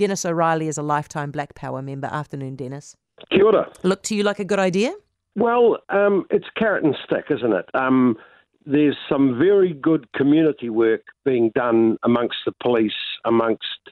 Dennis O'Reilly is a lifetime Black Power member. Afternoon, Dennis. Kia ora. Look to you like a good idea? Well, um, it's carrot and stick, isn't it? Um, there's some very good community work being done amongst the police, amongst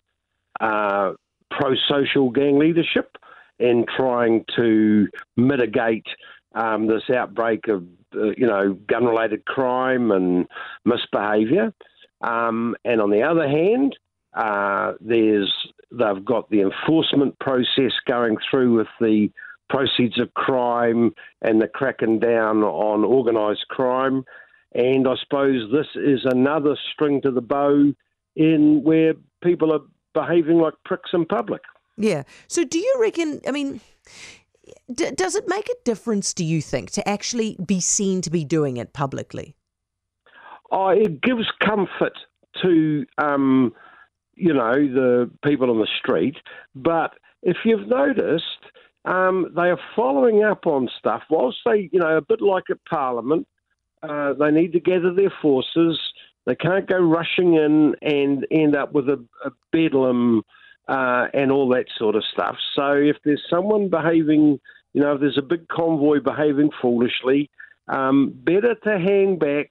uh, pro social gang leadership, in trying to mitigate um, this outbreak of, uh, you know, gun related crime and misbehaviour. Um, and on the other hand, uh, there's they've got the enforcement process going through with the proceeds of crime and the cracking down on organised crime. And I suppose this is another string to the bow in where people are behaving like pricks in public. Yeah. So do you reckon, I mean, d- does it make a difference, do you think, to actually be seen to be doing it publicly? Oh, it gives comfort to, um, you know, the people on the street. But if you've noticed, um, they are following up on stuff. Whilst they, you know, a bit like at Parliament, uh, they need to gather their forces. They can't go rushing in and end up with a, a bedlam uh, and all that sort of stuff. So if there's someone behaving, you know, if there's a big convoy behaving foolishly, um, better to hang back,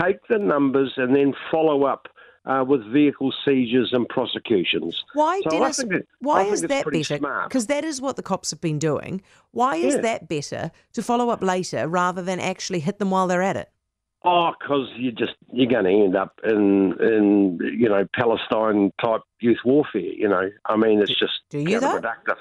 take the numbers, and then follow up uh, with vehicle seizures and prosecutions. Why, So Dennis? it- why is that better? Because that is what the cops have been doing. Why is Yeah. that better to follow up later rather than actually hit them while they're at it? Oh, because you just you're going to end up in in you know Palestine type youth warfare. You know, I mean, it's just do you, though? counterproductive.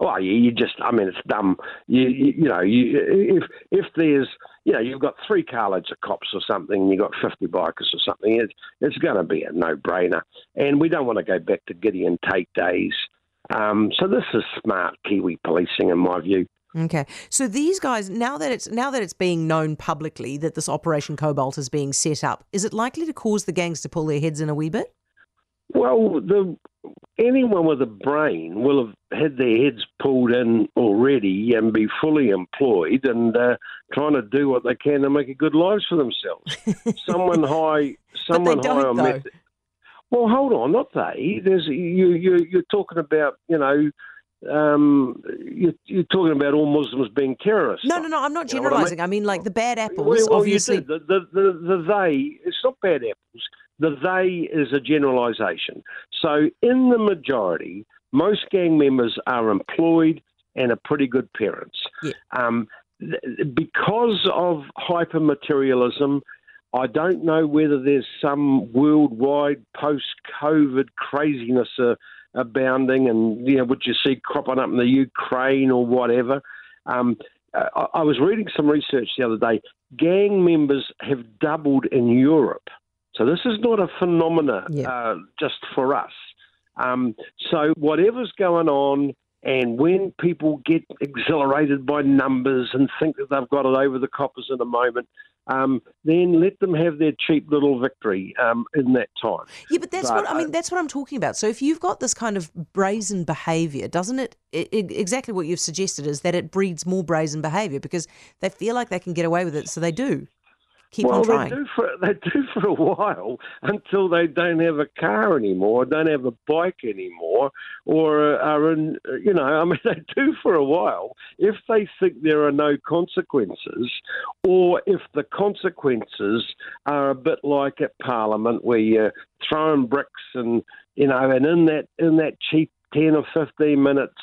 Well, you, you just, I mean, it's dumb. You, you, you know, you, if if there's, you know, you've got three carloads of cops or something, and you've got 50 bikers or something, it's, it's going to be a no-brainer. And we don't want to go back to Gideon Tait days. Um, so this is smart Kiwi policing, in my view. Okay. So these guys, now that it's now that it's being known publicly that this Operation Cobalt is being set up, is it likely to cause the gangs to pull their heads in a wee bit? Well, the anyone with a brain will have had their heads pulled in already and be fully employed and uh, trying to do what they can to make a good lives for themselves. someone high, someone high on meth- Well, hold on, not they. There's you. You you're talking about you know. Um, you, you're talking about all Muslims being terrorists. No, no, no. I'm not what I mean? generalising. I mean, like the bad apples, Well, well, obviously. The, the, the, the they, it's not bad apples. The they is a generalisation. So, in the majority, most gang members are employed and are pretty good parents. Yeah. Um, th- because of hyper materialism, I don't know whether there's some worldwide post-COVID craziness uh, abounding, and you know, what you see cropping up in the Ukraine or whatever. Um, I, I was reading some research the other day. Gang members have doubled in Europe, so this is not a phenomena Yeah. uh, just for us. Um, so whatever's going on, and when people get exhilarated by numbers and think that they've got it over the coppers in a moment, um, then let them have their cheap little victory um, in that time. Yeah, but that's But what I mean. That's what I'm talking about. So if you've got this kind of brazen behaviour, doesn't it, it, it? Exactly what you've suggested is that it breeds more brazen behaviour because they feel like they can get away with it, so they do keep well, on they do for they do for a while until they don't have a car anymore, don't have a bike anymore, or are in. You know, I mean, they do for a while if they think there are no consequences, or if the consequences are a bit like at Parliament where you're throwing bricks and you know, and in that in that cheap ten or fifteen minutes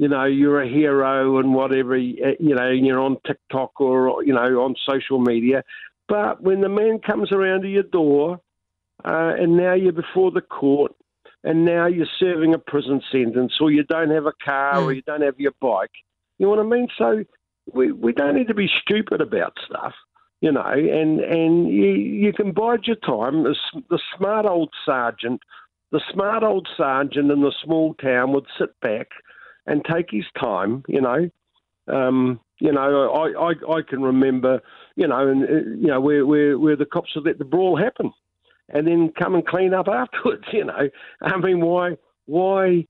you know, you're a hero and whatever, you know, and you're on TikTok or, you know, on social media. But when the man comes around to your door uh, and now you're before the court and now you're serving a prison sentence or you don't have a car or you don't have your bike, you know what I mean? So we, we don't need to be stupid about stuff. You know, and and you, you can bide your time. The, the smart old sergeant, the smart old sergeant in the small town would sit back and take his time. You know, um, you know, I, I I can remember, you know, and uh, you know where where where the cops would let the brawl happen, and then come and clean up afterwards. You know, I mean, why why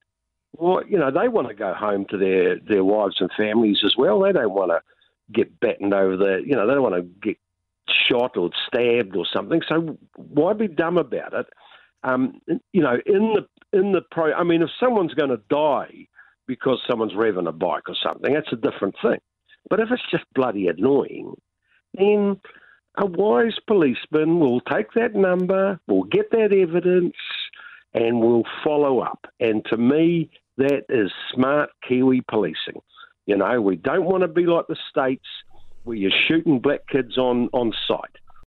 why you know they want to go home to their their wives and families as well. They don't want to get battened over the you know they don't want to get shot or stabbed or something. So why be dumb about it? Um, you know, in the in the pro. I mean, if someone's going to die because someone's revving a bike or something, that's a different thing. But if it's just bloody annoying, then a wise policeman will take that number, will get that evidence, and will follow up. And to me, that is smart Kiwi policing. You know, we don't want to be like the States where you're shooting black kids on, on sight.